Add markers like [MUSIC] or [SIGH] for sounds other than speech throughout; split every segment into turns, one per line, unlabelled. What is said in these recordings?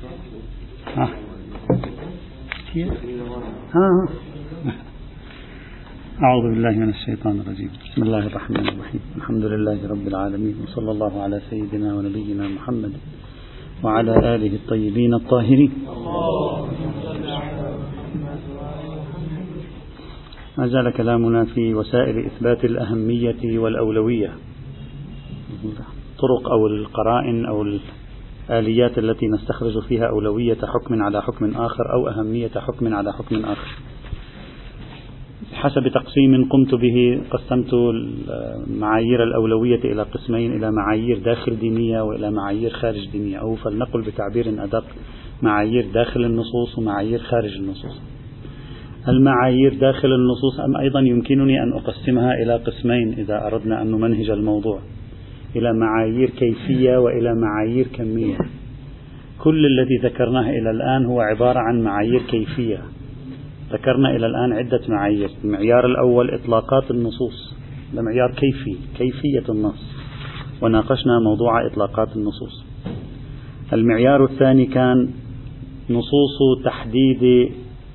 ها. ها أعوذ بالله من الشيطان الرجيم. بسم الله الرحمن الرحيم. الحمد لله رب العالمين وصلى الله على سيدنا ونبينا محمد وعلى آله الطيبين الطاهرين. ما زال كلامنا في وسائل إثبات الأهمية والأولوية. طرق أو القرائن أو الآليات التي نستخرج فيها أولوية حكم على حكم آخر أو أهمية حكم على حكم آخر. حسب تقسيم قمت به قسمت معايير الأولوية إلى قسمين إلى معايير داخل دينية وإلى معايير خارج دينية. أو فلنقل بتعبير أدق معايير داخل النصوص ومعايير خارج النصوص. المعايير داخل النصوص أم أيضا يمكنني أن أقسمها إلى قسمين إذا أردنا أن نمنهج الموضوع؟ إلى معايير كيفية وإلى معايير كمية. كل الذي ذكرناه إلى الآن هو عبارة عن معايير كيفية. ذكرنا إلى الآن عدة معايير. المعيار الأول إطلاقات النصوص. هذا معيار كيفي كيفية النص. وناقشنا موضوع إطلاقات النصوص. المعيار الثاني كان نصوص تحديد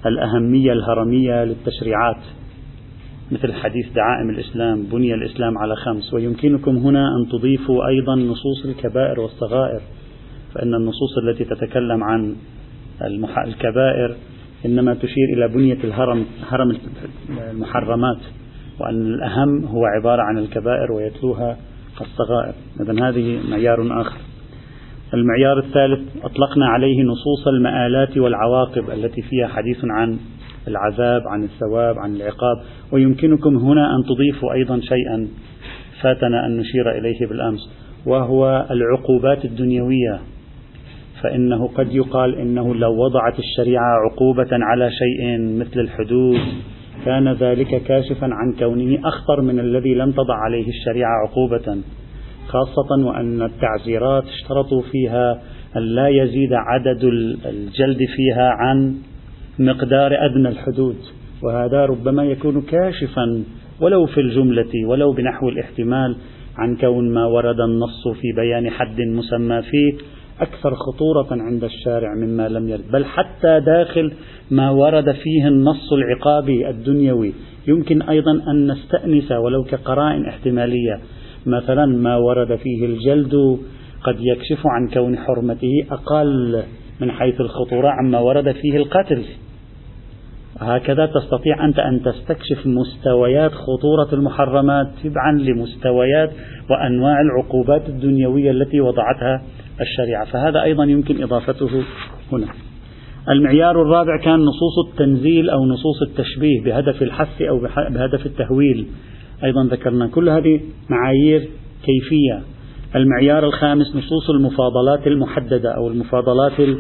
الأهمية الهرمية للتشريعات. مثل حديث دعائم الإسلام بني الإسلام على خمس. ويمكنكم هنا أن تضيفوا أيضا نصوص الكبائر والصغائر فإن النصوص التي تتكلم عن الكبائر إنما تشير إلى بنية الهرم هرم المحرمات وأن الأهم هو عبارة عن الكبائر ويتلوها الصغائر إذا هذه معيار آخر. المعيار الثالث أطلقنا عليه نصوص المآلات والعواقب التي فيها حديث عن العذاب عن الثواب عن العقاب. ويمكنكم هنا أن تضيفوا أيضا شيئا. فاتنا أن نشير إليه بالأمس. وهو العقوبات الدنيوية. فإنه قد يقال إنه لو وضعت الشريعة عقوبة على شيء مثل الحدود كان ذلك كاشفا عن كونه أخطر من الذي لم تضع عليه الشريعة عقوبة. خاصة وأن التعزيرات اشترطوا فيها أن لا يزيد عدد الجلد فيها عن مقدار أدنى الحدود وهذا ربما يكون كاشفا ولو في الجملة ولو بنحو الاحتمال عن كون ما ورد النص في بيان حد مسمى فيه أكثر خطورة عند الشارع مما لم يرد بل حتى داخل ما ورد فيه النص العقابي الدنيوي. يمكن أيضا أن نستأنس ولو كقرائن احتمالية. مثلا ما ورد فيه الجلد قد يكشف عن كون حرمته أقل من حيث الخطورة عما ورد فيه القتل هكذا تستطيع أنت أن تستكشف مستويات خطورة المحرمات تبعا لمستويات وأنواع العقوبات الدنيوية التي وضعتها الشريعة. فهذا أيضا يمكن إضافته هنا. المعيار الرابع كان نصوص التنزيل أو نصوص التشبيه بهدف الحث أو بهدف التهويل. أيضا ذكرنا كل هذه معايير كيفية المعيار الخامس نصوص المفاضلات المحددة أو المفاضلات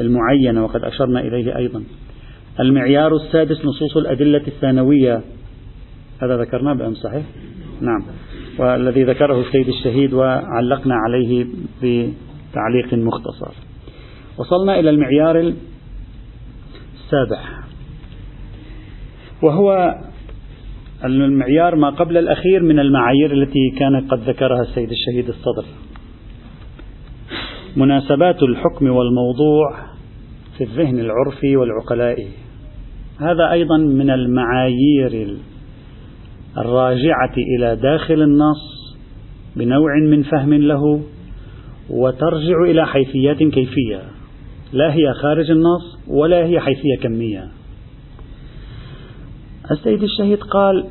المعينة وقد أشرنا إليه أيضا. المعيار السادس نصوص الأدلة الثانوية. هذا ذكرناه بأمس صحيح؟ نعم. والذي ذكره السيد الشهيد وعلقنا عليه بتعليق مختصر. وصلنا إلى المعيار السابع. وهو المعيار ما قبل الأخير من المعايير التي كان قد ذكرها السيد الشهيد الصدر. مناسبات الحكم والموضوع في الذهن العرفي والعقلائي. هذا أيضا من المعايير الراجعة إلى داخل النص بنوع من فهم له وترجع إلى حيثيات كيفية. لا هي خارج النص ولا هي حيثية كمية. السيد الشهيد قال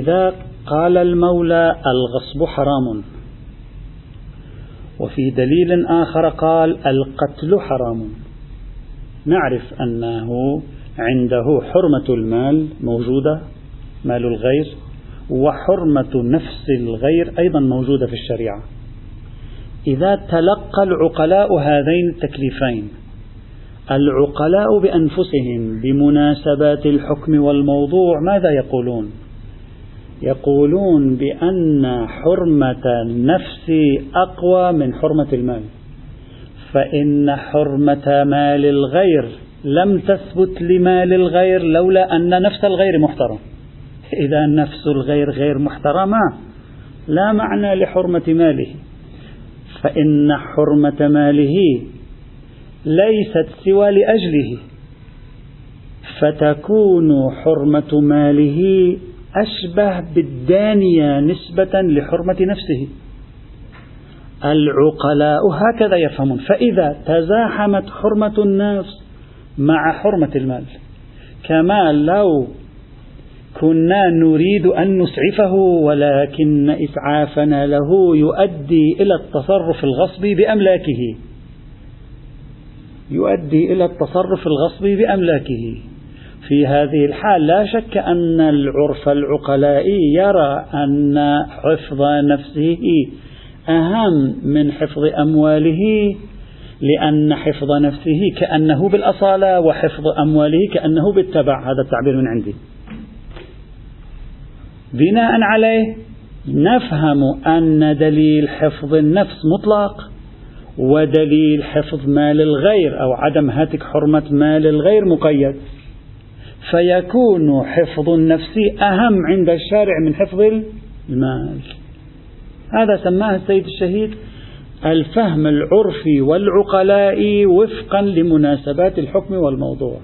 إذا قال المولى الغصب حرام. وفي دليل آخر قال القتل حرام. نعرف أنه عنده حرمة المال موجودة مال الغير وحرمة نفس الغير أيضا موجودة في الشريعة. إذا تلقى العقلاء هذين التكليفين العقلاء بأنفسهم بمناسبات الحكم والموضوع ماذا يقولون؟ يقولون بأن حرمة النفس أقوى من حرمة المال. فإن حرمة مال الغير لم تثبت لمال الغير لولا أن نفس الغير محترم. إذا نفس الغير غير محترمة لا معنى لحرمة ماله. فإن حرمة ماله ليست سوى لأجله فتكون حرمة ماله أشبه بالدانية نسبة لحرمة نفسه. العقلاء هكذا يفهمون فإذا تزاحمت حرمة النفس مع حرمة المال كما لو كنا نريد أن نسعفه ولكن إسعافنا له يؤدي إلى التصرف الغصبي بأملاكه. يؤدي إلى التصرف الغصبي بأملاكه. في هذه الحال لا شك أن العرف العقلائي يرى أن حفظ نفسه أهم من حفظ أمواله لأن حفظ نفسه كأنه بالأصالة وحفظ أمواله كأنه بالتبع. هذا التعبير من عندي. بناء عليه نفهم أن دليل حفظ النفس مطلق ودليل حفظ مال الغير أو عدم هتك حرمة مال الغير مقيد. فيكون حفظ النفس أهم عند الشارع من حفظ المال. هذا سماه السيد الشهيد الفهم العرفي والعقلائي وفقا لمناسبات الحكم والموضوع.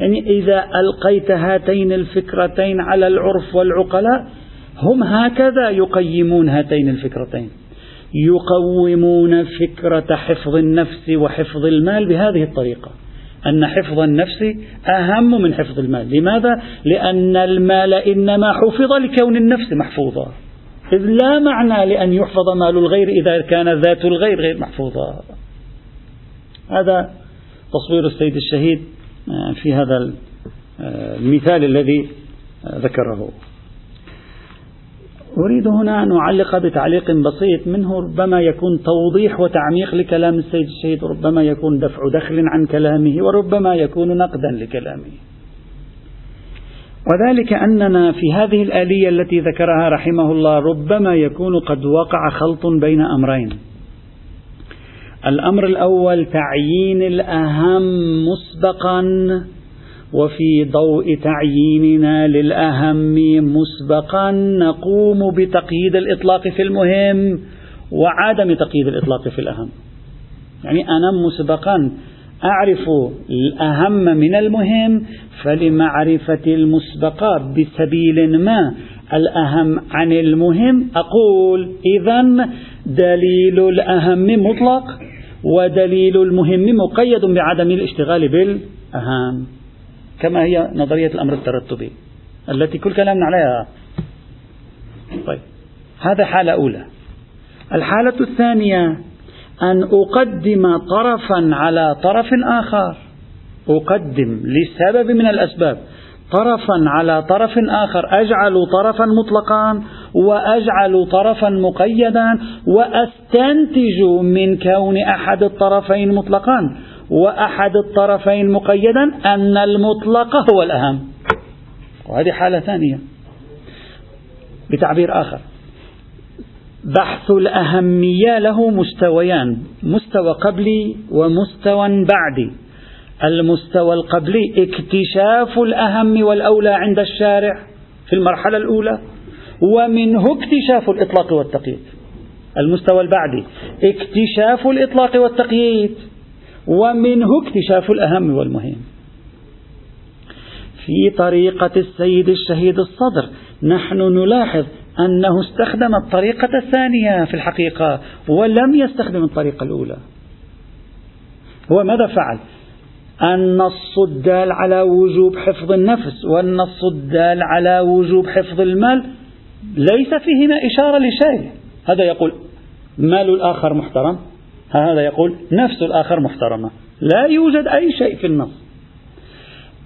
يعني إذا ألقيت هاتين الفكرتين على العرف والعقلاء هم هكذا يقيمون هاتين الفكرتين. يقومون فكرة حفظ النفس وحفظ المال بهذه الطريقة. أن حفظ النفس أهم من حفظ المال. لماذا؟ لأن المال إنما حفظ لكون النفس محفوظة. إذ لا معنى لأن يحفظ مال الغير إذا كان ذات الغير غير محفوظة. هذا تصوير السيد الشهيد آه، في هذا آه، المثال الذي آه، ذكره. أريد هنا أن أعلق بتعليق بسيط منه ربما يكون توضيح وتعميق لكلام السيد الشهيد ربما يكون دفع دخل عن كلامه وربما يكون نقدا لكلامه. وذلك أننا في هذه الآلية التي ذكرها رحمه الله ربما يكون قد وقع خلط بين أمرين. الأمر الأول تعيين الأهم مسبقا وفي ضوء تعييننا للأهم مسبقا نقوم بتقييد الإطلاق في المهم وعدم تقييد الإطلاق في الأهم. يعني أنا مسبقا أعرف الأهم من المهم فلمعرفة المسبقات بسبيل ما الأهم عن المهم أقول إذا دليل الأهم مطلق ودليل المهم مقيد بعدم الاشتغال بالأهم. كما هي نظرية الأمر الترتبي التي كل كلامنا عليها. طيب هذا حالة أولى. الحالة الثانية أن أقدم طرفا على طرف آخر. أقدم لسبب من الأسباب. طرفا على طرف آخر. أجعل طرفا مطلقا وأجعل طرفا مقيدا وأستنتج من كون أحد الطرفين مطلقا. وأحد الطرفين مقيدا أن المطلق هو الأهم. وهذه حالة ثانية. بتعبير آخر. بحث الأهمية له مستويان. مستوى قبلي ومستوى بعدي. المستوى القبلي اكتشاف الأهم والأولى عند الشارع في المرحلة الأولى ومنه اكتشاف الإطلاق والتقييد. المستوى البعدي اكتشاف الإطلاق والتقييد. ومنه اكتشاف الأهم والمهم. في طريقة السيد الشهيد الصدر نحن نلاحظ أنه استخدم الطريقة الثانية في الحقيقة ولم يستخدم الطريقة الأولى. هو ماذا فعل؟ النص الدال على وجوب حفظ النفس والنص الدال على وجوب حفظ المال. ليس فيهما إشارة لشيء. هذا يقول مال الآخر محترم. هذا يقول نفس الآخر محترمة. لا يوجد أي شيء في النص.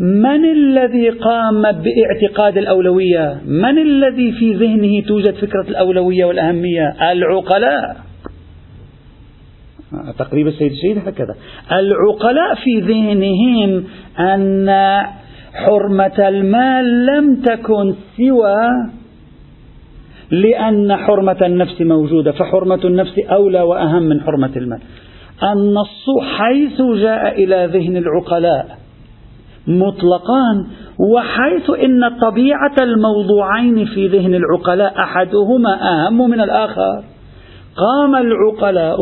من الذي قام باعتقاد الأولوية؟ من الذي في ذهنه توجد فكرة الأولوية والأهمية؟ العقلاء. تقريب السيد الشهيد هكذا. العقلاء في ذهنهم أن حرمة المال لم تكن سوى لأن حرمة النفس موجودة فحرمة النفس أولى وأهم من حرمة المال. النص حيث جاء إلى ذهن العقلاء مطلقان وحيث إن طبيعة الموضوعين في ذهن العقلاء أحدهما أهم من الآخر. قام العقلاء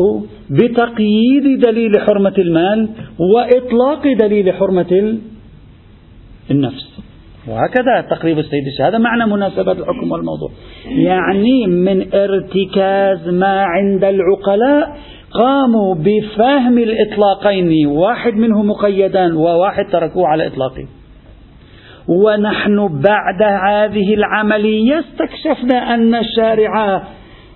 بتقييد دليل حرمة المال وإطلاق دليل حرمة النفس. وهكذا تقريب السيد هذا معنى مناسبة الحكم والموضوع. يعني من ارتكاز ما عند العقلاء قاموا بفهم الإطلاقين. واحد منه مقيدا وواحد تركوه على إطلاقه. ونحن بعد هذه العملية استكشفنا أن الشارع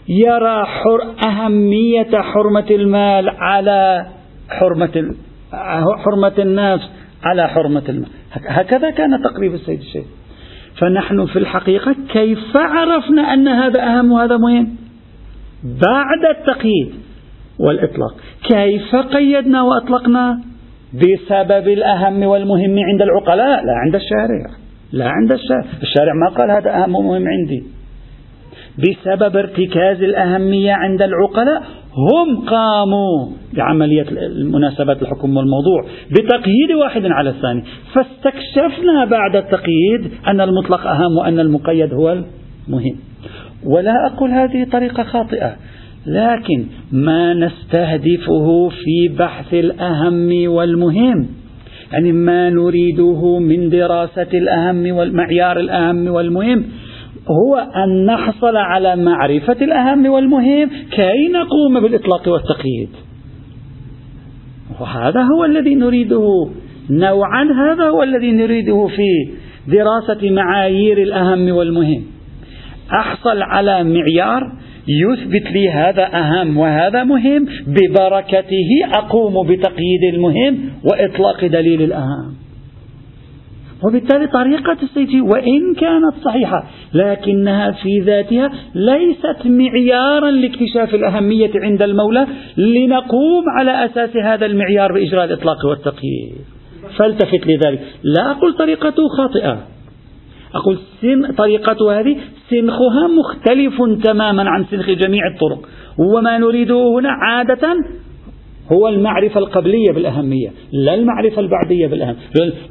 يرى حر أهمية حرمة المال على حرمة حرمة النفس على حرمة المال. هكذا كان تقريب السيد الشيخ. فنحن في الحقيقة كيف عرفنا أن هذا أهم وهذا مهم؟ بعد التقييد والإطلاق. كيف قيدنا وأطلقنا؟ بسبب الأهم والمهم عند العقلاء لا عند الشارع. لا عند الشارع. الشارع ما قال هذا أهم ومهم عندي. بسبب ارتكاز الأهمية عند العقلاء هم قاموا بعملية مناسبة الحكم والموضوع بتقييد واحد على الثاني. فاستكشفنا بعد التقييد أن المطلق أهم وأن المقيد هو المهم. ولا أقول هذه طريقة خاطئة لكن ما نستهدفه في بحث الأهم والمهم. يعني ما نريده من دراسة الأهم والمعيار الأهم والمهم. هو أن نحصل على معرفة الأهم والمهم كي نقوم بالإطلاق والتقييد. وهذا هو الذي نريده. نوعا هذا هو الذي نريده في دراسة معايير الأهم والمهم. أحصل على معيار يثبت لي هذا أهم وهذا مهم ببركته أقوم بتقييد المهم وإطلاق دليل الأهم. وبالتالي طريقة السيف وإن كانت صحيحة لكنها في ذاتها ليست معيارا لاكتشاف الأهمية عند المولى لنقوم على أساس هذا المعيار بإجراء الإطلاق والتقييد. فالتفت لذلك. لا أقول طريقته خاطئة. أقول سن طريقة هذه سنخها مختلف تماما عن سنخ جميع الطرق. وما نريده هنا عادة هو المعرفة القبلية بالأهمية لا المعرفة البعدية بالأهمية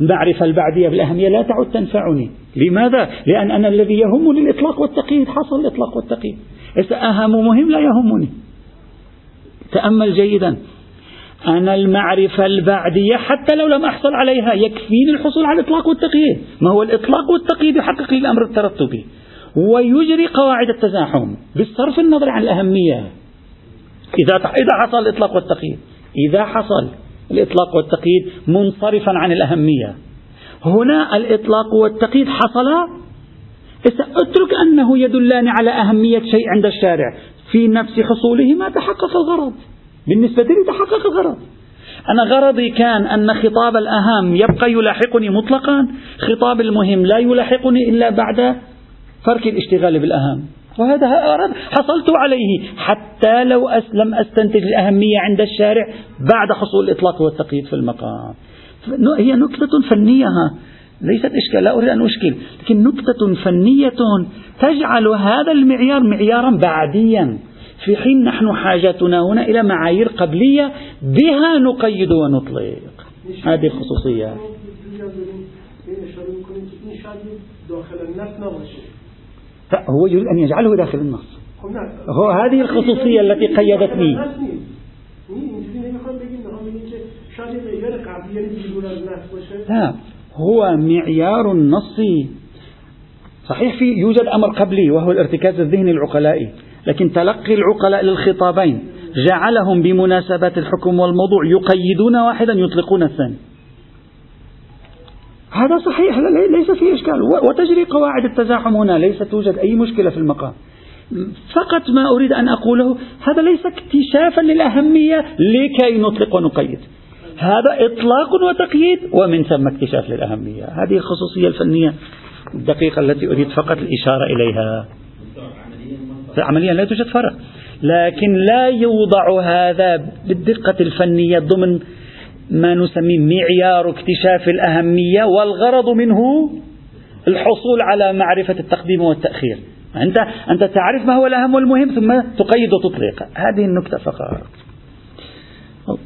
المعرفة البعدية بالأهمية لا تعد تنفعني. لماذا؟ لأن أنا الذي يهمني الإطلاق والتقييد حصل الإطلاق والتقييد. أهم مهم لا يهمني. تأمل جيدا. أنا المعرفة البعدية حتى لو لم أحصل عليها يكفيني الحصول على الإطلاق والتقييد. ما هو الإطلاق والتقييد يحقق لي الأمر الترتبي. ويجري قواعد التزاحم بالصرف النظر عن الأهمية. إذا إذا حصل الإطلاق والتقييد. إذا حصل الإطلاق والتقييد منصرفا عن الأهمية. هنا الإطلاق والتقييد حصلا اترك أنه يدلان على أهمية شيء عند الشارع. في نفس حصوله ما تحقق الغرض. بالنسبة لي تحقق الغرض. أنا غرضي كان أن خطاب الأهم يبقى يلاحقني مطلقا. خطاب المهم لا يلاحقني إلا بعد فرق الاشتغال بالأهم. وهذا حصلت عليه حتى لو لم أستنتج الأهمية عند الشارع بعد حصول الإطلاق والتقييد في المقام هي نكتة فنية ليست إشكال لا أريد أن أشكل لكن نكتة فنية تجعل هذا المعيار معيارا بعديا في حين نحن حاجتنا هنا إلى معايير قبلية بها نقيد ونطلق هذه الخصوصية هو يريد أن يجعله داخل النص هو هذه الخصوصية التي قيدتني. لا هو معيار النص. صحيح في يوجد أمر قبلي وهو الارتكاز الذهني العقلائي لكن تلقي العقلاء للخطابين. جعلهم بمناسبة الحكم والموضوع يقيدون واحدا يطلقون الثاني. هذا صحيح ليس فيه إشكال. وتجري قواعد التزاحم هنا ليس توجد أي مشكلة في المقام. فقط ما أريد أن أقوله هذا ليس اكتشافا للأهمية لكي نطلق ونقيد. هذا إطلاق وتقييد ومن ثم اكتشاف للأهمية. هذه الخصوصية الفنية الدقيقة التي أريد فقط الإشارة إليها. عمليا لا توجد فرق. لكن لا يوضع هذا بالدقة الفنية ضمن ما نسميه معيار اكتشاف الأهمية والغرض منه الحصول على معرفة التقديم والتأخير. أنت أنت تعرف ما هو الأهم والمهم ثم تقيد وتطلق هذه النكتة فقط.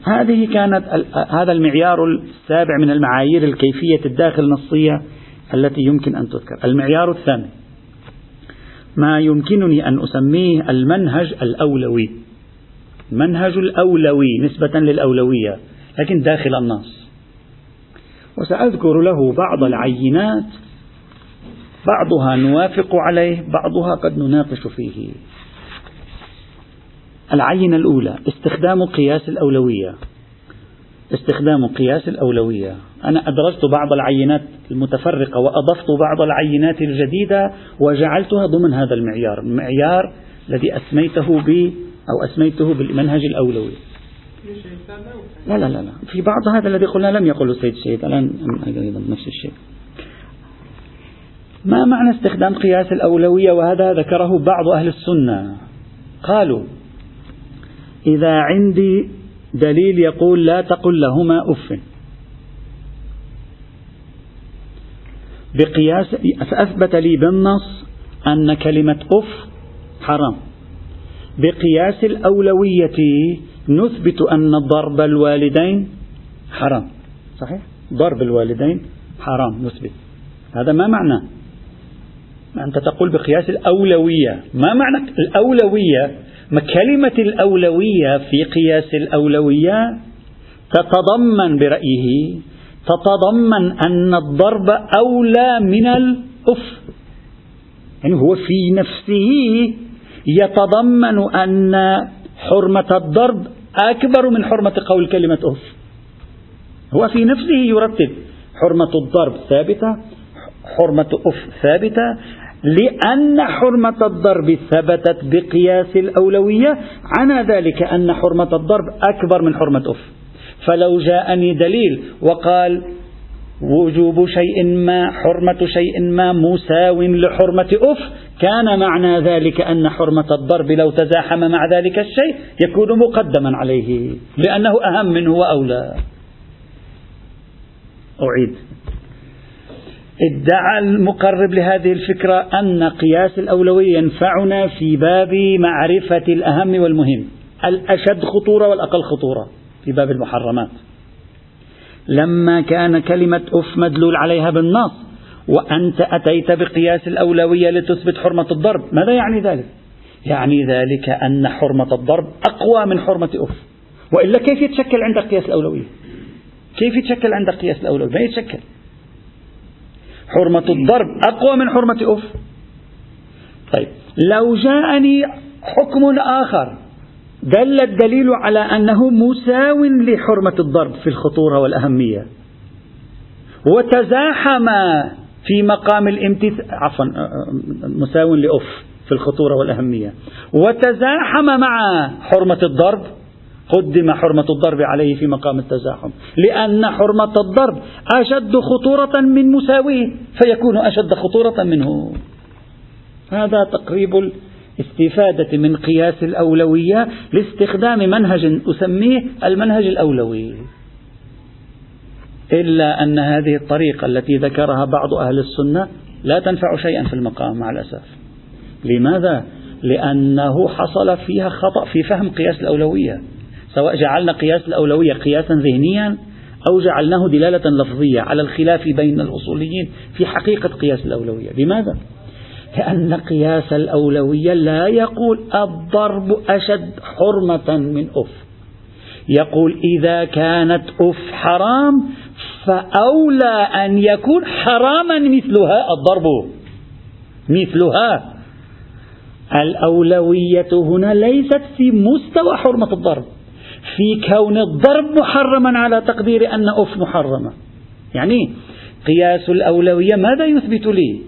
هذه كانت هذا المعيار السابع من المعايير الكيفية الداخل النصية التي يمكن أن تذكر. المعيار الثاني ما يمكنني أن أسميه المنهج الأولوي. منهج الأولوي نسبة للأولوية. لكن داخل النص وسأذكر له بعض العينات بعضها نوافق عليه بعضها قد نناقش فيه. العينة الأولى استخدام قياس الأولوية. استخدام قياس الأولوية. أنا أدرجت بعض العينات المتفرقة وأضفت بعض العينات الجديدة وجعلتها ضمن هذا المعيار المعيار الذي أسميته ب أو أسميته بالمنهج الأولوي. لا لا لا, لا. في بعض هذا الذي قلنا لم يقله السيد الشهيد الآن أيضا نفس الشيء. ما معنى استخدام قياس الأولوية؟ وهذا ذكره بعض أهل السنة. قالوا إذا عندي دليل يقول لا تقل لهما أف. بقياس فأثبت لي بالنص أن كلمة أف حرام. بقياس الأولوية نثبت أن ضرب الوالدين حرام. صحيح؟ ضرب الوالدين حرام نثبت. هذا ما معنى؟ أنت تقول بقياس الأولوية. ما معنى الأولوية؟ ما كلمة الأولوية في قياس الأولوية؟ تتضمن برأيه تتضمن أن الضرب أولى من الأف. يعني هو في نفسه يتضمن أن حرمة الضرب أكبر من حرمة قول كلمة أف هو في نفسه يرتب حرمة الضرب ثابتة حرمة أف ثابتة لأن حرمة الضرب ثبتت بقياس الأولوية. عنا ذلك أن حرمة الضرب أكبر من حرمة أف فلو جاءني دليل وقال وجوب شيء ما حرمة شيء ما مساو لحرمة أف. كان معنى ذلك أن حرمة الضرب لو تزاحم مع ذلك الشيء يكون مقدما عليه لأنه أهم منه وأولى. أعيد. ادعى المقرب لهذه الفكرة أن قياس الأولوية ينفعنا في باب معرفة الأهم والمهم. الأشد خطورة والأقل خطورة في باب المحرمات. لما كان كلمة أف مدلول عليها بالنص وأنت أتيت بقياس الأولوية لتثبت حرمة الضرب ماذا يعني ذلك؟ يعني ذلك أن حرمة الضرب أقوى من حرمة أف وإلا كيف يتشكل عندك قياس الأولوية؟ كيف يتشكل عندك قياس الأولوية؟ ما يتشكل حرمة الضرب أقوى من حرمة أف طيب لو جاءني حكم آخر دل الدليل على أنه مساو لحرمة الضرب في الخطورة والأهمية. وتزاحم في مقام الامتثال عفوا مساو لأف في الخطورة والأهمية. وتزاحم مع حرمة الضرب قدم حرمة الضرب عليه في مقام التزاحم. لأن حرمة الضرب أشد خطورة من مساويه فيكون أشد خطورة منه. هذا تقريب الاستفادة من قياس الأولوية لاستخدام منهج أسميه المنهج الأولوي إلا أن هذه الطريقة التي ذكرها بعض أهل السنة لا تنفع شيئا في المقام مع الأسف لماذا؟ لأنه حصل فيها خطأ في فهم قياس الأولوية سواء جعلنا قياس الأولوية قياسا ذهنيا أو جعلناه دلالة لفظية على الخلاف بين الأصوليين في حقيقة قياس الأولوية لماذا؟ لأن قياس الأولوية لا يقول الضرب أشد حرمة من أف. يقول إذا كانت أف حرام فأولى أن يكون حراما مثلها الضرب. مثلها. الأولوية هنا ليست في مستوى حرمة الضرب في كون الضرب محرما على تقدير أن أف محرمة. يعني قياس الأولوية ماذا يثبت لي؟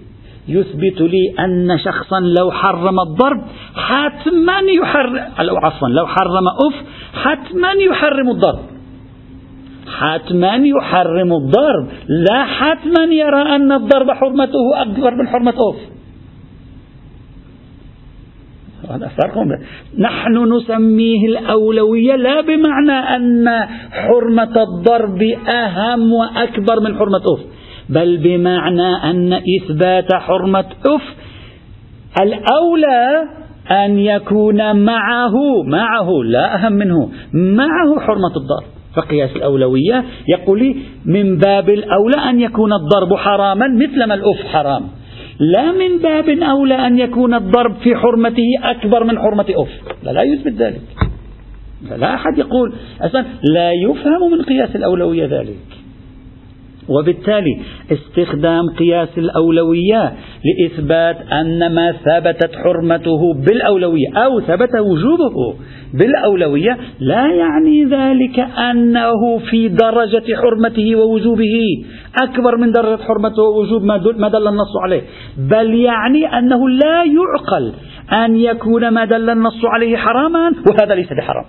يثبت لي أن شخصا لو حرم الضرب حتما يحرم عفوا لو حرم أف حتما يحرم الضرب. حتما يحرم الضرب. لا حتما يرى أن الضرب حرمته أكبر من حرمة أف. هذا فرق. نحن نسميه الأولوية لا بمعنى أن حرمة الضرب أهم وأكبر من حرمة أف. بل بمعنى أن إثبات حرمة أف الأولى أن يكون معه معه لا أهم منه معه حرمة الضرب. فقياس الأولوية يقول من باب الأولى أن يكون الضرب حراما مثلما الأف حرام. لا من باب أولى أن يكون الضرب في حرمته أكبر من حرمة أف. لا, لا يثبت ذلك. لا أحد يقول أصلا لا يفهم من قياس الأولوية ذلك. وبالتالي استخدام قياس الأولوية لإثبات أن ما ثبتت حرمته بالأولوية أو ثبت وجوبه بالأولوية لا يعني ذلك أنه في درجة حرمته ووجوبه أكبر من درجة حرمته ووجوب ما دل النص عليه بل يعني أنه لا يعقل أن يكون ما دل النص عليه حراما وهذا ليس بحرام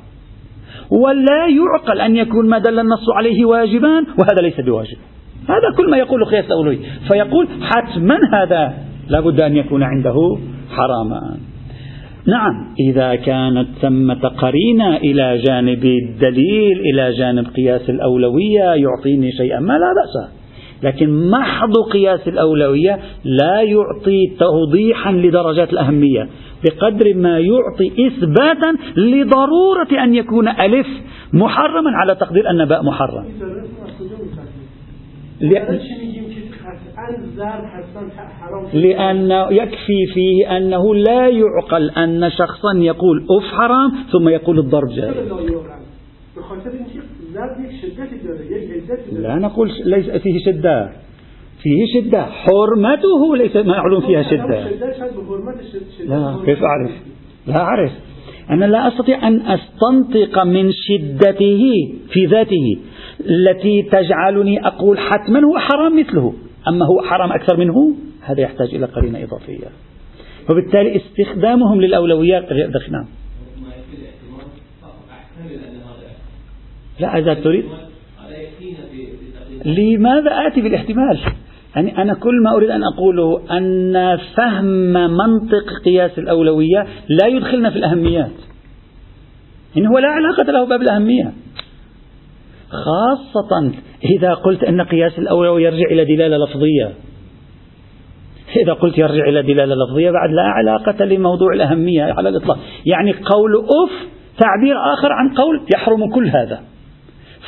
ولا يعقل أن يكون ما دل النص عليه واجبا وهذا ليس بواجب. هذا كل ما يقول قياس الأولوية فيقول حتما هذا لابد أن يكون عنده حراما. نعم إذا كانت ثمة قرينة إلى جانب الدليل إلى جانب قياس الأولوية يعطيني شيئا ما لا بأس. لكن محض قياس الأولوية لا يعطي توضيحا لدرجات الأهمية بقدر ما يعطي إثباتا لضرورة أن يكون ألف محرما على تقدير أن باء محرم. لأن يكفي فيه أنه لا يعقل أن شخصا يقول أف حرام ثم يقول الضرب جائز لا نقول ليس فيه شدة. فيه شدة. حرمته ليس معلوم فيها شدة. لا كيف أعرف؟ لا أعرف. أنا لا أستطيع أن أستنطق من شدته في ذاته. التي تجعلني أقول حتما هو حرام مثله. أما هو حرام أكثر منه هذا يحتاج إلى قرينة إضافية. وبالتالي استخدامهم للأولويات غير دخنان لا إذا تريد. لماذا آتي بالاحتمال؟ يعني أنا كل ما أريد أن أقوله أن فهم منطق قياس الأولوية لا يدخلنا في الأهميات. إن هو لا علاقة له باب الأهمية. خاصة إذا قلت أن قياس الأولوية يرجع إلى دلالة لفظية. إذا قلت يرجع إلى دلالة لفظية بعد لا علاقة لموضوع الأهمية على الإطلاق. يعني قول أف تعبير آخر عن قول يحرم كل هذا.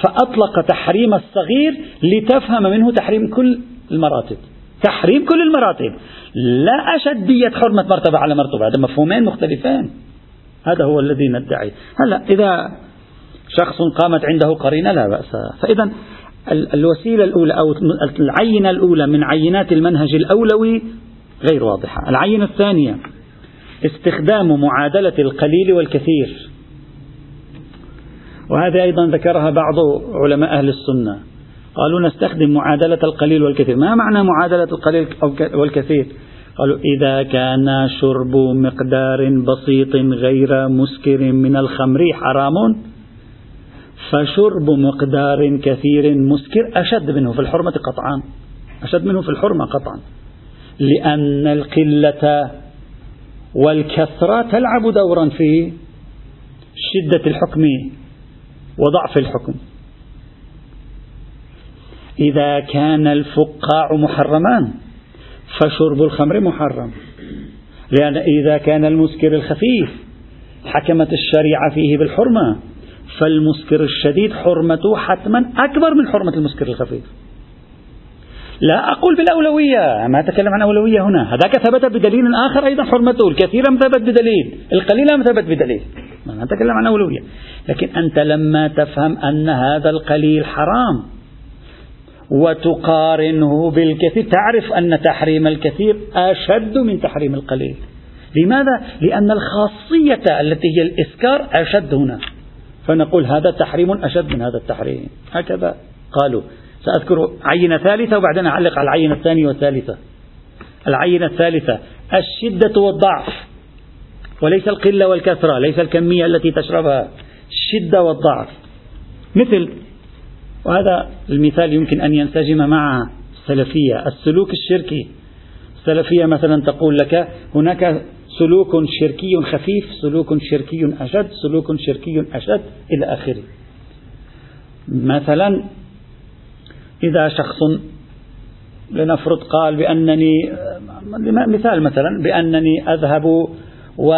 فأطلق تحريم الصغير لتفهم منه تحريم كل المراتب. تحريم كل المراتب. لا أشدية حرمة مرتبة على مرتبة. هذا مفهومين مختلفين. هذا هو الذي ندعي. هلا إذا شخص قامت عنده قرينة لا بأس. فإذا الوسيلة الأولى أو العينة الأولى من عينات المنهج الأولوي غير واضحة. العينة الثانية استخدام معادلة القليل والكثير. وهذه أيضا ذكرها بعض علماء أهل السنة. قالوا نستخدم معادلة القليل والكثير. ما معنى معادلة القليل والكثير؟ قالوا إذا كان شرب مقدار بسيط غير مسكر من الخمر حرام. فشرب مقدار كثير مسكر أشد منه في الحرمة قطعا. أشد منه في الحرمة قطعا. لأن القلة والكثرة تلعب دورا في شدة الحكم وضعف الحكم. إذا كان الفقاع محرمان فشرب الخمر محرم. لأن إذا كان المسكر الخفيف حكمت الشريعة فيه بالحرمة. فالمسكر الشديد حرمته حتما أكبر من حرمة المسكر الخفيف. لا أقول بالأولوية ما أتكلم عن أولوية هنا. هذاك ثبت بدليل آخر أيضا حرمته الكثير لم ثبت بدليل؟ القليل لم ثبت بدليل؟ ما أتكلم عن أولوية. لكن أنت لما تفهم أن هذا القليل حرام وتقارنه بالكثير تعرف أن تحريم الكثير أشد من تحريم القليل. لماذا؟ لأن الخاصية التي هي الإسكار أشد هنا. فنقول هذا تحريم أشد من هذا التحريم. هكذا قالوا. سأذكر عينة ثالثة وبعدين أعلق على العينة الثانية والثالثة. العينة الثالثة الشدة والضعف. وليس القلة والكثرة ليس الكمية التي تشربها. الشدة والضعف. مثل وهذا المثال يمكن أن ينسجم مع السلفية السلوك الشركي. السلفية مثلا تقول لك هناك سلوك شركي خفيف سلوك شركي أشد سلوك شركي أشد إلى آخره. مثلا إذا شخص لنفرض قال بأنني مثال مثلا بأنني أذهب و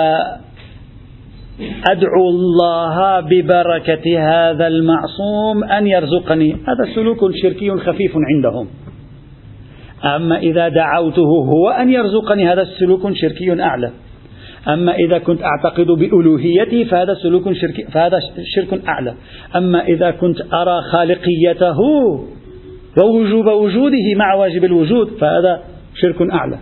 أدعو الله ببركة هذا المعصوم أن يرزقني. هذا سلوك شركي خفيف عندهم. أما إذا دعوته هو أن يرزقني هذا السلوك شركي أعلى. أما إذا كنت أعتقد بألوهيته فهذا سلوك شرك فهذا شرك أعلى. أما إذا كنت أرى خالقيته ووجوب وجوده مع واجب الوجود فهذا شرك أعلى.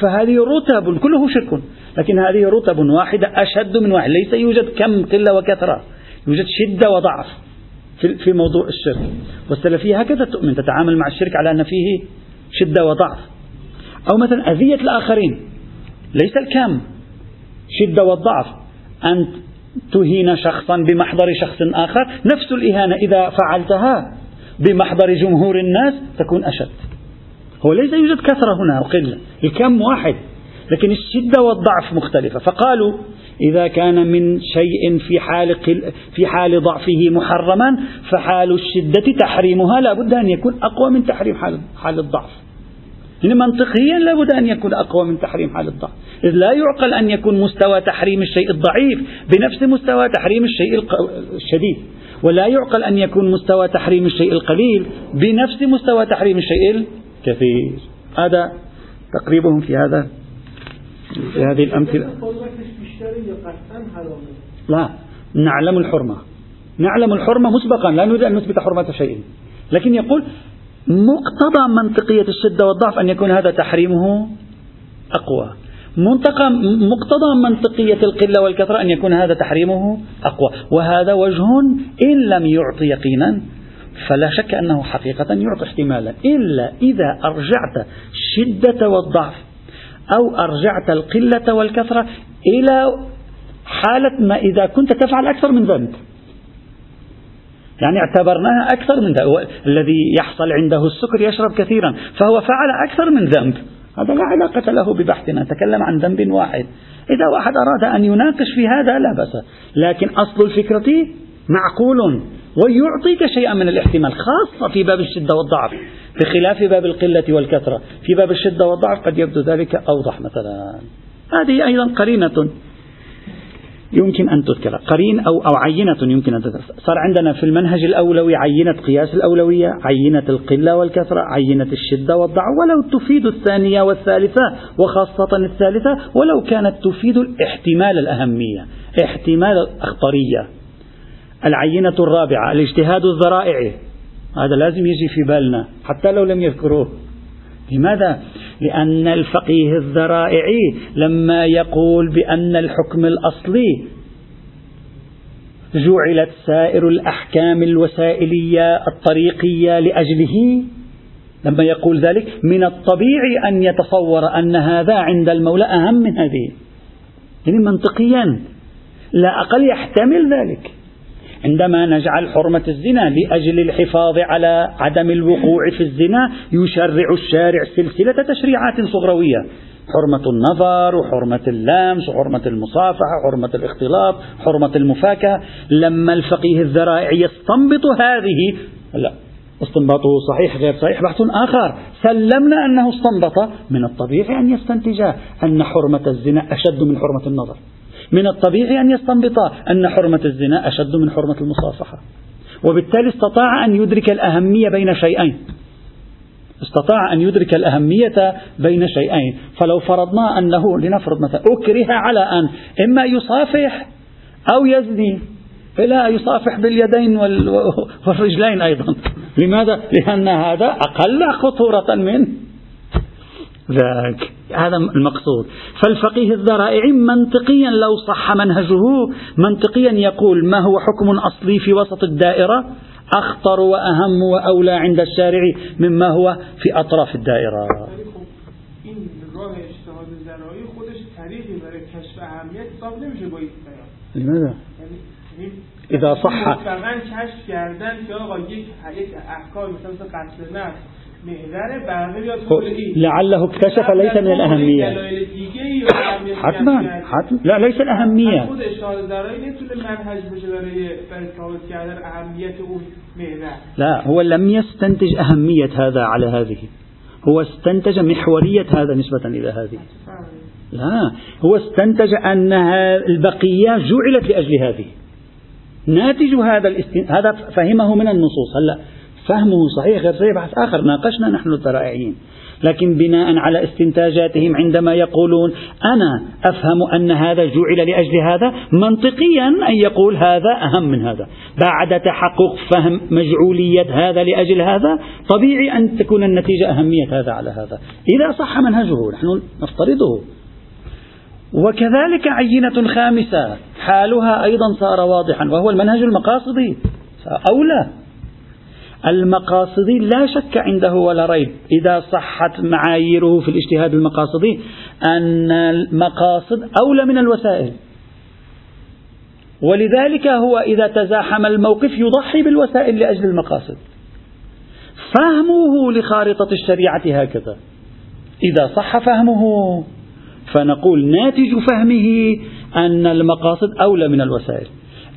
فهذه رتب كله شرك. لكن هذه رتب واحدة أشد من واحد. ليس يوجد كم قلة وكثرة. يوجد شدة وضعف في موضوع الشرك. والسلفية هكذا تؤمن تتعامل مع الشرك على أن فيه شدة وضعف. أو مثلا أذية الآخرين. ليس الكم. شدة والضعف. أن تهين شخصا بمحضر شخص آخر نفس الإهانة إذا فعلتها بمحضر جمهور الناس تكون أشد. هو ليس يوجد كثرة هنا وقلة الكم واحد لكن الشدة والضعف مختلفة. فقالوا إذا كان من شيء في حال في حال ضعفه محرما فحال الشدة تحريمها لا بد أن يكون أقوى من تحريم حال حال الضعف. يعني منطقيا لا بد أن يكون أقوى من تحريم حال الضعف. إذ لا يعقل أن يكون مستوى تحريم الشيء الضعيف بنفس مستوى تحريم الشيء الشديد. ولا يعقل أن يكون مستوى تحريم الشيء القليل بنفس مستوى تحريم الشيء الكثير. هذا تقريبهم في هذا في هذه الأمثلة لا نعلم الحرمة نعلم الحرمة مسبقا لا نريد أن نثبت حرمة شيء لكن يقول مقتضى منطقية الشدة والضعف أن يكون هذا تحريمه أقوى. منطقة مقتضى منطقية القلة والكثرة أن يكون هذا تحريمه أقوى. وهذا وجه إن لم يعطي يقينا فلا شك أنه حقيقة يعطي احتمالا. إلا إذا أرجعت الشدة والضعف أو أرجعت القلة والكثرة إلى حالة ما إذا كنت تفعل أكثر من ذنب. يعني اعتبرناها أكثر من ذنب. الذي يحصل عنده السكر يشرب كثيرا فهو فعل أكثر من ذنب. هذا لا علاقة له ببحثنا نتكلم عن ذنب واحد. إذا واحد أراد أن يناقش في هذا لا بأس. لكن أصل الفكرة معقول ويعطيك شيئا من الاحتمال خاصة في باب الشدة والضعف. بخلاف باب القلة والكثرة في باب الشدة والضعف قد يبدو ذلك أوضح مثلا. هذه أيضا قرينة. يمكن أن تذكر. قرين أو أو عينة يمكن أن تذكر. صار عندنا في المنهج الأولوي عينة قياس الأولوية عينة القلة والكثرة عينة الشدة والضعف. ولو تفيد الثانية والثالثة وخاصة الثالثة ولو كانت تفيد الاحتمال الأهمية احتمال الأخطرية. العينة الرابعة الاجتهاد الذرائعي هذا لازم يجي في بالنا حتى لو لم يذكروه. لماذا؟ لأن الفقيه الذرائعي لما يقول بأن الحكم الأصلي جعلت سائر الأحكام الوسائلية الطريقية لأجله لما يقول ذلك من الطبيعي أن يتصور أن هذا عند المولى أهم من هذه يعني منطقيا لا أقل يحتمل ذلك عندما نجعل حرمة الزنا لأجل الحفاظ على عدم الوقوع في الزنا يشرع الشارع سلسلة تشريعات صغروية. حرمة النظر وحرمة اللمس وحرمة المصافحة وحرمة الاختلاط حرمة المفاكهة. لما الفقيه الذرائع يستنبط هذه لا استنباطه صحيح غير صحيح بحث آخر. سلمنا أنه استنبط من الطبيعي أن يستنتج أن حرمة الزنا أشد من حرمة النظر. من الطبيعي أن يستنبط أن حرمة الزنا أشد من حرمة المصافحة. وبالتالي استطاع أن يدرك الأهمية بين شيئين. استطاع أن يدرك الأهمية بين شيئين. فلو فرضنا أنه لنفرض مثلا أكره على أن إما يصافح أو يزني لا يصافح باليدين [LAUGHS] والرجلين أيضا. لماذا؟ لأن هذا أقل خطورة من ذاك. هذا المقصود. فالفقيه الذرائعي منطقيا لو صح منهجه منطقيا يقول ما هو حكم أصلي في وسط الدائرة؟ أخطر وأهم وأولى عند الشارع مما هو في أطراف الدائرة. لماذا؟ إذا صح لعله اكتشف ليس من الأهمية حتما حتما. لا ليس الأهمية لا هو لم يستنتج أهمية هذا على هذه. هو استنتج محورية هذا نسبة إلى هذه. لا هو استنتج أن البقية جعلت لأجل هذه. ناتج هذا الاستن... هذا فهمه من النصوص. هلا فهمه صحيح غير صحيح بحث آخر ناقشنا نحن الذرائعيين لكن بناء على استنتاجاتهم عندما يقولون أنا أفهم أن هذا جعل لأجل هذا منطقيا أن يقول هذا أهم من هذا. بعد تحقق فهم مجعولية هذا لأجل هذا طبيعي أن تكون النتيجة أهمية هذا على هذا. إذا صح منهجه نحن نفترضه. وكذلك عينة خامسة حالها أيضا صار واضحا وهو المنهج المقاصدي. أولى المقاصدي لا شك عنده ولا ريب. إذا صحت معاييره في الاجتهاد المقاصدي أن المقاصد أولى من الوسائل. ولذلك هو إذا تزاحم الموقف يضحي بالوسائل لأجل المقاصد. فهمه لخارطة الشريعة هكذا. إذا صح فهمه فنقول ناتج فهمه أن المقاصد أولى من الوسائل.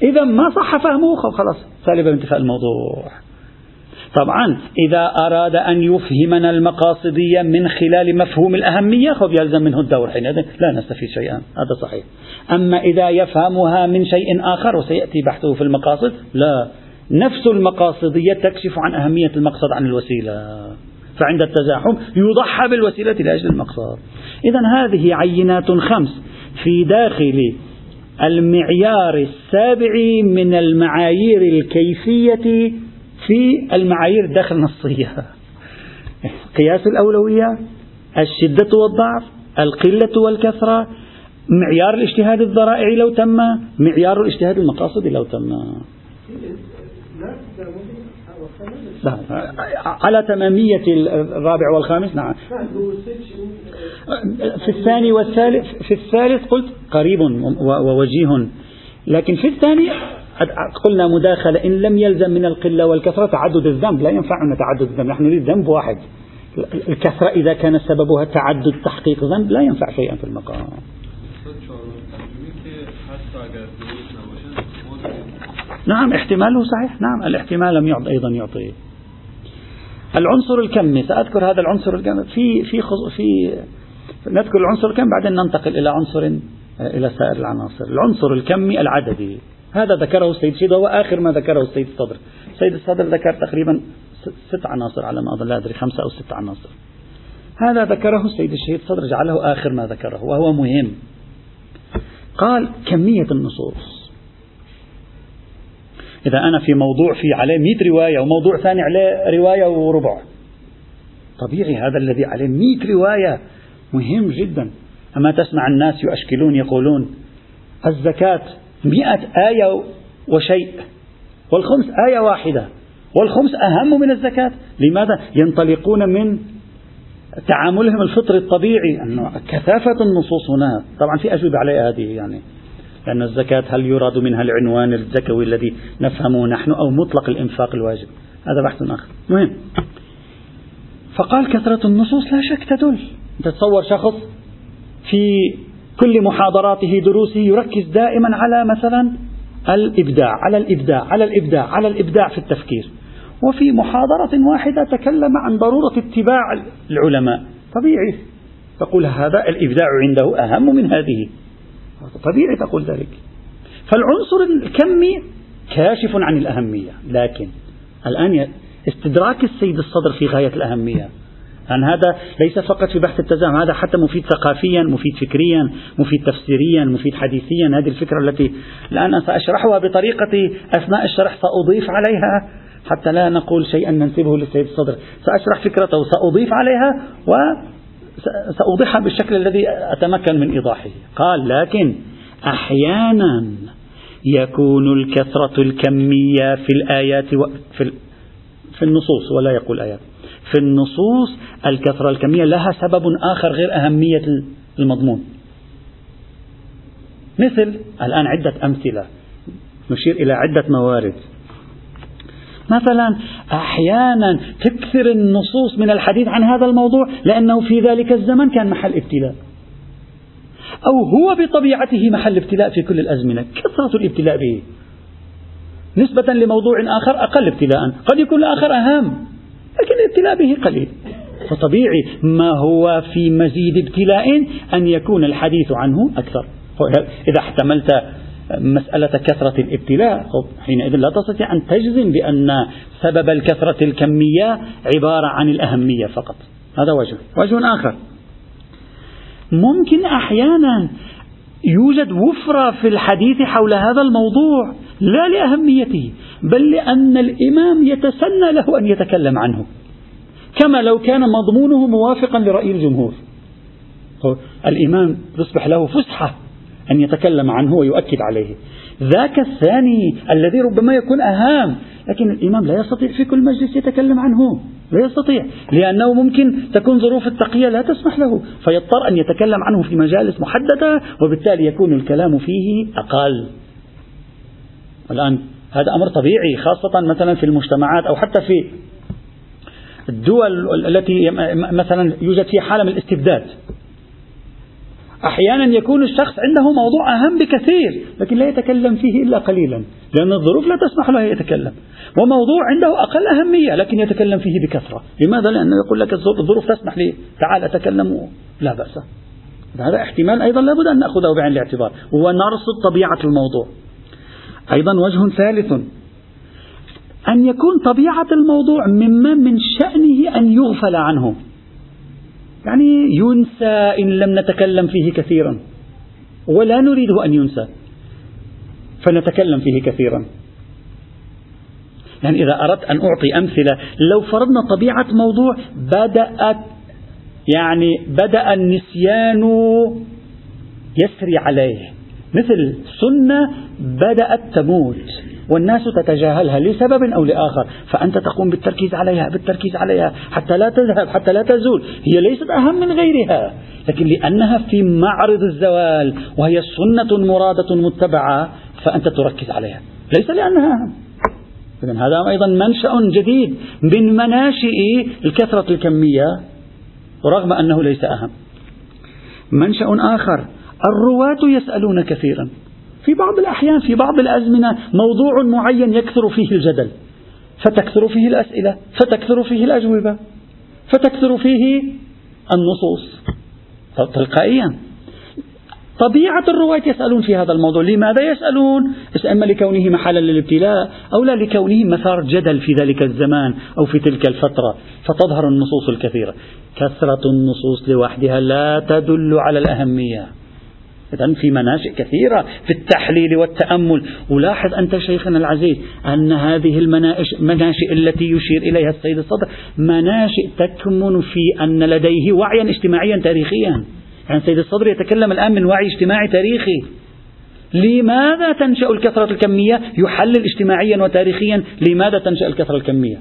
إذا ما صح فهمه خلاص سالب انتفاء الموضوع. طبعا إذا أراد أن يفهمنا المقاصدية من خلال مفهوم الأهمية خب يلزم منه الدور حينئذ. لا نستفيد شيئا. هذا صحيح. أما إذا يفهمها من شيء آخر وسيأتي بحثه في المقاصد لا. نفس المقاصدية تكشف عن أهمية المقصد عن الوسيلة. فعند التزاحم يضحى بالوسيلة لأجل المقصد. إذا هذه عينات خمس في داخل المعيار السابع من المعايير الكيفية في المعايير الداخل النصية قياس الأولوية الشدة والضعف القلة والكثرة معيار الاجتهاد الذرائعي لو تم معيار الاجتهاد المقاصدي لو تم. لا على تمامية الرابع والخامس نعم. في الثاني والثالث في الثالث قلت قريب ووجيه. لكن في الثاني قلنا مداخلة إن لم يلزم من القلة والكثرة تعدد الذنب لا ينفعنا تعدد الذنب نحن نريد ذنب واحد. الكثرة إذا كان سببها تعدد تحقيق ذنب لا ينفع شيئا في المقام. نعم احتماله صحيح. نعم الاحتمال لم يعد أيضا يعطي. العنصر الكمي سأذكر هذا العنصر الكمي في في في نذكر العنصر الكمي بعدين ننتقل إلى عنصر إلى سائر العناصر. العنصر الكمي العددي. هذا ذكره السيد شيد وهو آخر ما ذكره السيد الصدر. السيد الصدر ذكر تقريبا ست عناصر على ما أظن لا أدري خمسة أو ست عناصر. هذا ذكره السيد الشهيد صدر جعله آخر ما ذكره وهو مهم. قال كمية النصوص. إذا أنا في موضوع في عليه مئة رواية وموضوع ثاني عليه رواية وربع. طبيعي هذا الذي عليه مئة رواية. مهم جدا. أما تسمع الناس يؤشكلون يقولون الزكاة مئة آية وشيء والخمس آية واحدة والخمس أهم من الزكاة. لماذا؟ ينطلقون من تعاملهم الفطري الطبيعي. أنه كثافة النصوص هنا طبعا في أجوبة على هذه يعني لأن الزكاة هل يراد منها العنوان الزكوي الذي نفهمه نحن أو مطلق الإنفاق الواجب؟ هذا بحث آخر. مهم. فقال كثرة النصوص لا شك تدل. تتصور شخص في كل محاضراته دروسه يركز دائما على مثلا الإبداع على الإبداع على الإبداع على الإبداع في التفكير. وفي محاضرة واحدة تكلم عن ضرورة اتباع العلماء. طبيعي. تقول هذا الإبداع عنده أهم من هذه. طبيعي تقول ذلك. فالعنصر الكمي كاشف عن الأهمية. لكن الآن استدراك السيد الصدر في غاية الأهمية. أن هذا ليس فقط في بحث التزاحم هذا حتى مفيد ثقافيا مفيد فكريا مفيد تفسيريا مفيد حديثيا. هذه الفكرة التي الآن سأشرحها بطريقتي أثناء الشرح سأضيف عليها حتى لا نقول شيئا ننسبه للسيد الصدر. سأشرح فكرته سأضيف عليها وسأوضحها بالشكل الذي أتمكن من إيضاحه. قال لكن أحيانا يكون الكثرة الكمية في الآيات في في النصوص ولا يقول آيات. في النصوص الكثرة الكمية لها سبب آخر غير أهمية المضمون. مثل الآن عدة أمثلة نشير إلى عدة موارد. مثلا أحيانا تكثر النصوص من الحديث عن هذا الموضوع لأنه في ذلك الزمن كان محل ابتلاء. أو هو بطبيعته محل ابتلاء في كل الأزمنة كثرة الابتلاء به. نسبة لموضوع آخر أقل ابتلاء قد يكون الآخر أهم. لكن الابتلاء به قليل. فطبيعي ما هو في مزيد ابتلاء أن يكون الحديث عنه أكثر. إذا احتملت مسألة كثرة الابتلاء حينئذ لا تستطيع أن تجزم بأن سبب الكثرة الكمية عبارة عن الأهمية فقط. هذا وجه. وجه آخر. ممكن أحيانا يوجد وفرة في الحديث حول هذا الموضوع. لا لأهميته بل لأن الإمام يتسنى له أن يتكلم عنه. كما لو كان مضمونه موافقا لرأي الجمهور. الإمام تصبح له فسحة أن يتكلم عنه ويؤكد عليه. ذاك الثاني الذي ربما يكون أهم لكن الإمام لا يستطيع في كل مجلس يتكلم عنه. لا يستطيع لأنه ممكن تكون ظروف التقية لا تسمح له فيضطر أن يتكلم عنه في مجالس محددة وبالتالي يكون الكلام فيه أقل. الآن هذا أمر طبيعي خاصة مثلا في المجتمعات أو حتى في الدول التي مثلا يوجد فيها حالة من الاستبداد. أحيانا يكون الشخص عنده موضوع أهم بكثير لكن لا يتكلم فيه إلا قليلا لأن الظروف لا تسمح له يتكلم. وموضوع عنده أقل أهمية لكن يتكلم فيه بكثرة. لماذا؟ لأنه يقول لك الظروف تسمح لي تعال أتكلم لا بأس. هذا احتمال أيضا لابد أن نأخذه بعين الاعتبار. ونرصد طبيعة الموضوع. أيضا وجه ثالث. أن يكون طبيعة الموضوع مما من شأنه أن يغفل عنه. يعني ينسى إن لم نتكلم فيه كثيرا. ولا نريده أن ينسى. فنتكلم فيه كثيرا. يعني إذا أردت أن أعطي أمثلة لو فرضنا طبيعة موضوع بدأت يعني بدأ النسيان يسري عليه. مثل سنة بدأت تموت والناس تتجاهلها لسبب أو لآخر فأنت تقوم بالتركيز عليها بالتركيز عليها حتى لا تذهب حتى لا تزول. هي ليست أهم من غيرها لكن لأنها في معرض الزوال وهي سنة مرادة متبعة فأنت تركز عليها. ليس لأنها أهم. إذن هذا أيضا منشأ جديد من مناشئ الكثرة الكمية رغم أنه ليس أهم. منشأ آخر. الرواة يسألون كثيرا. في بعض الأحيان في بعض الأزمنة موضوع معين يكثر فيه الجدل. فتكثر فيه الأسئلة فتكثر فيه الأجوبة فتكثر فيه النصوص. تلقائيا. طبيعة الرواة يسألون في هذا الموضوع. لماذا يسألون؟ إما لكونه محلا للابتلاء أو لا لكونه مثار جدل في ذلك الزمان أو في تلك الفترة. فتظهر النصوص الكثيرة. كثرة النصوص لوحدها لا تدل على الأهمية. إذا في مناشئ كثيرة في التحليل والتأمل. ولاحظ أنت شيخنا العزيز أن هذه المناشئ التي يشير إليها السيد الصدر مناشئ تكمن في أن لديه وعيا اجتماعيا تاريخيا. يعني السيد الصدر يتكلم الآن من وعي اجتماعي تاريخي. لماذا تنشأ الكثرة الكمية يحلل اجتماعيا وتاريخيا؟ لماذا تنشأ الكثرة الكمية؟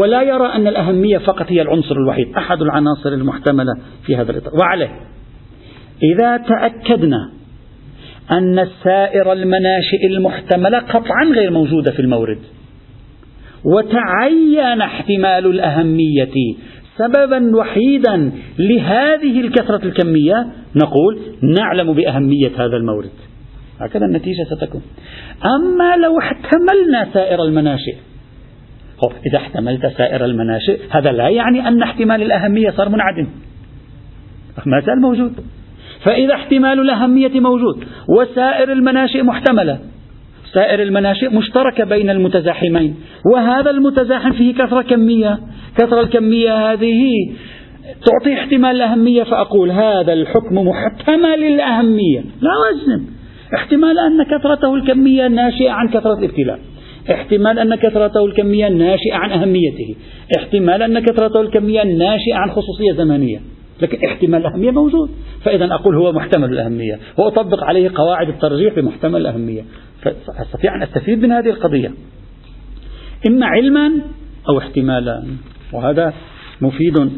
ولا يرى أن الأهمية فقط هي العنصر الوحيد أحد العناصر المحتملة في هذا الإطار. وعليه. إذا تأكدنا أن السائر المناشئ المحتملة قطعا غير موجودة في المورد وتعين احتمال الأهمية سببا وحيدا لهذه الكثرة الكمية نقول نعلم بأهمية هذا المورد. هكذا النتيجة ستكون. أما لو احتملنا سائر المناشئ إذا احتملت سائر المناشئ هذا لا يعني أن احتمال الأهمية صار منعدم. ما زال موجود. فإذا احتمال الأهمية موجود. وسائر المناشئ محتملة. سائر المناشئ مشتركة بين المتزاحمين. وهذا المتزاحم فيه كثرة كمية. كثرة الكمية هذه تعطي احتمال الأهمية فأقول هذا الحكم محتمل الأهمية لا وزن. احتمال أن كثرته الكمية ناشئة عن كثرة الابتلاء. احتمال أن كثرته الكمية ناشئة عن أهميته. احتمال أن كثرته الكمية ناشئة عن خصوصية زمنية. لكن احتمال الأهمية موجود. فإذا أقول هو محتمل الأهمية وأطبق عليه قواعد الترجيح بمحتمل الأهمية. فأستطيع أن أستفيد من هذه القضية. إما علما أو احتمالا. وهذا مفيد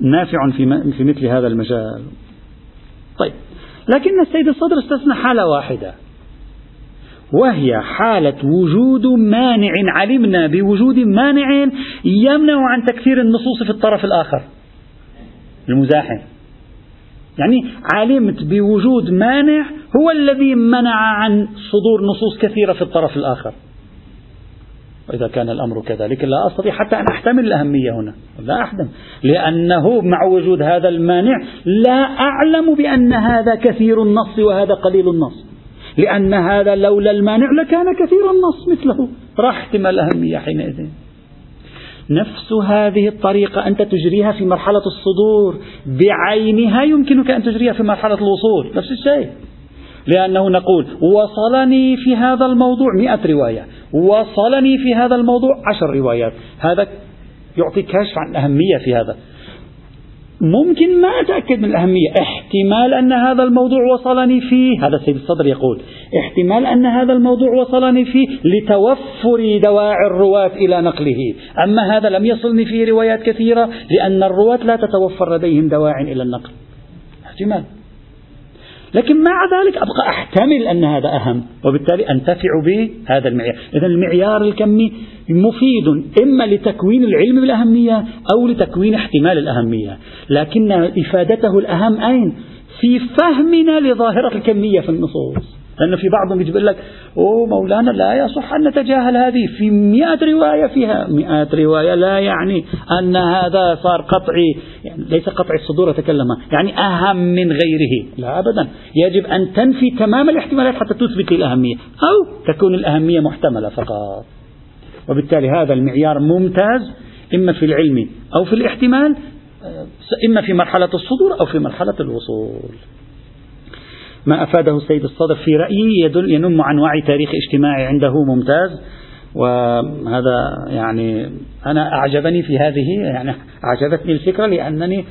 نافع في, في مثل هذا المجال. طيب. لكن السيد الصدر استثنى حالة واحدة. وهي حالة وجود مانع. علمنا بوجود مانع يمنع عن تكثير النصوص في الطرف الآخر. المزاحم. يعني علمت بوجود مانع هو الذي منع عن صدور نصوص كثيرة في الطرف الآخر. وإذا كان الأمر كذلك لا أستطيع حتى أن أحتمل الأهمية هنا. لا أحتمل. لأنه مع وجود هذا المانع لا أعلم بأن هذا كثير النص وهذا قليل النص. لأن هذا لولا المانع لكان كثير النص مثله. راح احتمال الأهمية حينئذ. نفس هذه الطريقة أنت تجريها في مرحلة الصدور. بعينها يمكنك أن تجريها في مرحلة الوصول. نفس الشيء. لأنه نقول وصلني في هذا الموضوع مئة رواية. وصلني في هذا الموضوع عشر روايات. هذا يعطي كشف عن الأهمية في هذا. ممكن ما أتأكد من الأهمية. احتمال أن هذا الموضوع وصلني فيه. هذا سيد الصدر يقول احتمال أن هذا الموضوع وصلني فيه لتوفر دواعي الرواة إلى نقله. أما هذا لم يصلني فيه روايات كثيرة لأن الرواة لا تتوفر لديهم دواعي إلى النقل. احتمال. لكن مع ذلك أبقى أحتمل أن هذا أهم وبالتالي أنتفع بهذا المعيار إذا المعيار الكمي مفيد إما لتكوين العلم بالأهمية أو لتكوين احتمال الأهمية لكن إفادته الأهم أين؟ في فهمنا لظاهرة الكمية في النصوص لأنه في بعضهم يجي يقول لك أوه مولانا لا يصح أن نتجاهل هذه. في مئة رواية فيها مئة رواية لا يعني أن هذا صار قطعي يعني ليس قطع الصدور أتكلم يعني أهم من غيره. لا أبدا. يجب أن تنفي تمام الاحتمالات حتى تثبت الأهمية أو تكون الأهمية محتملة فقط. وبالتالي هذا المعيار ممتاز إما في العلم أو في الاحتمال إما في مرحلة الصدور أو في مرحلة الوصول. ما أفاده السيد الصدر في رأيي يدل ينم عن وعي تاريخي اجتماعي عنده ممتاز. وهذا يعني أنا أعجبني في هذه يعني أعجبتني الفكرة لأنني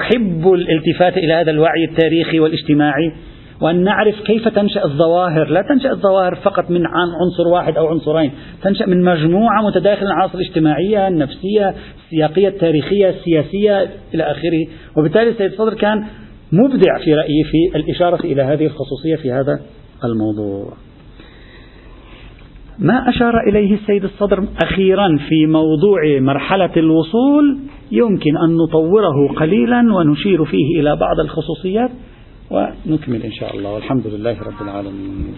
أحب الالتفات إلى هذا الوعي التاريخي والاجتماعي. وأن نعرف كيف تنشأ الظواهر. لا تنشأ الظواهر فقط من عنصر واحد أو عنصرين. تنشأ من مجموعة متداخلة العناصر الاجتماعية النفسية السياقية التاريخية السياسية إلى آخره. وبالتالي السيد صدر كان مبدع في رأيي في الإشارة إلى هذه الخصوصية في هذا الموضوع. ما أشار إليه السيد الصدر أخيرا في موضوع مرحلة الوصول؟ يمكن أن نطوره قليلا ونشير فيه إلى بعض الخصوصيات ونكمل إن شاء الله. والحمد لله رب العالمين.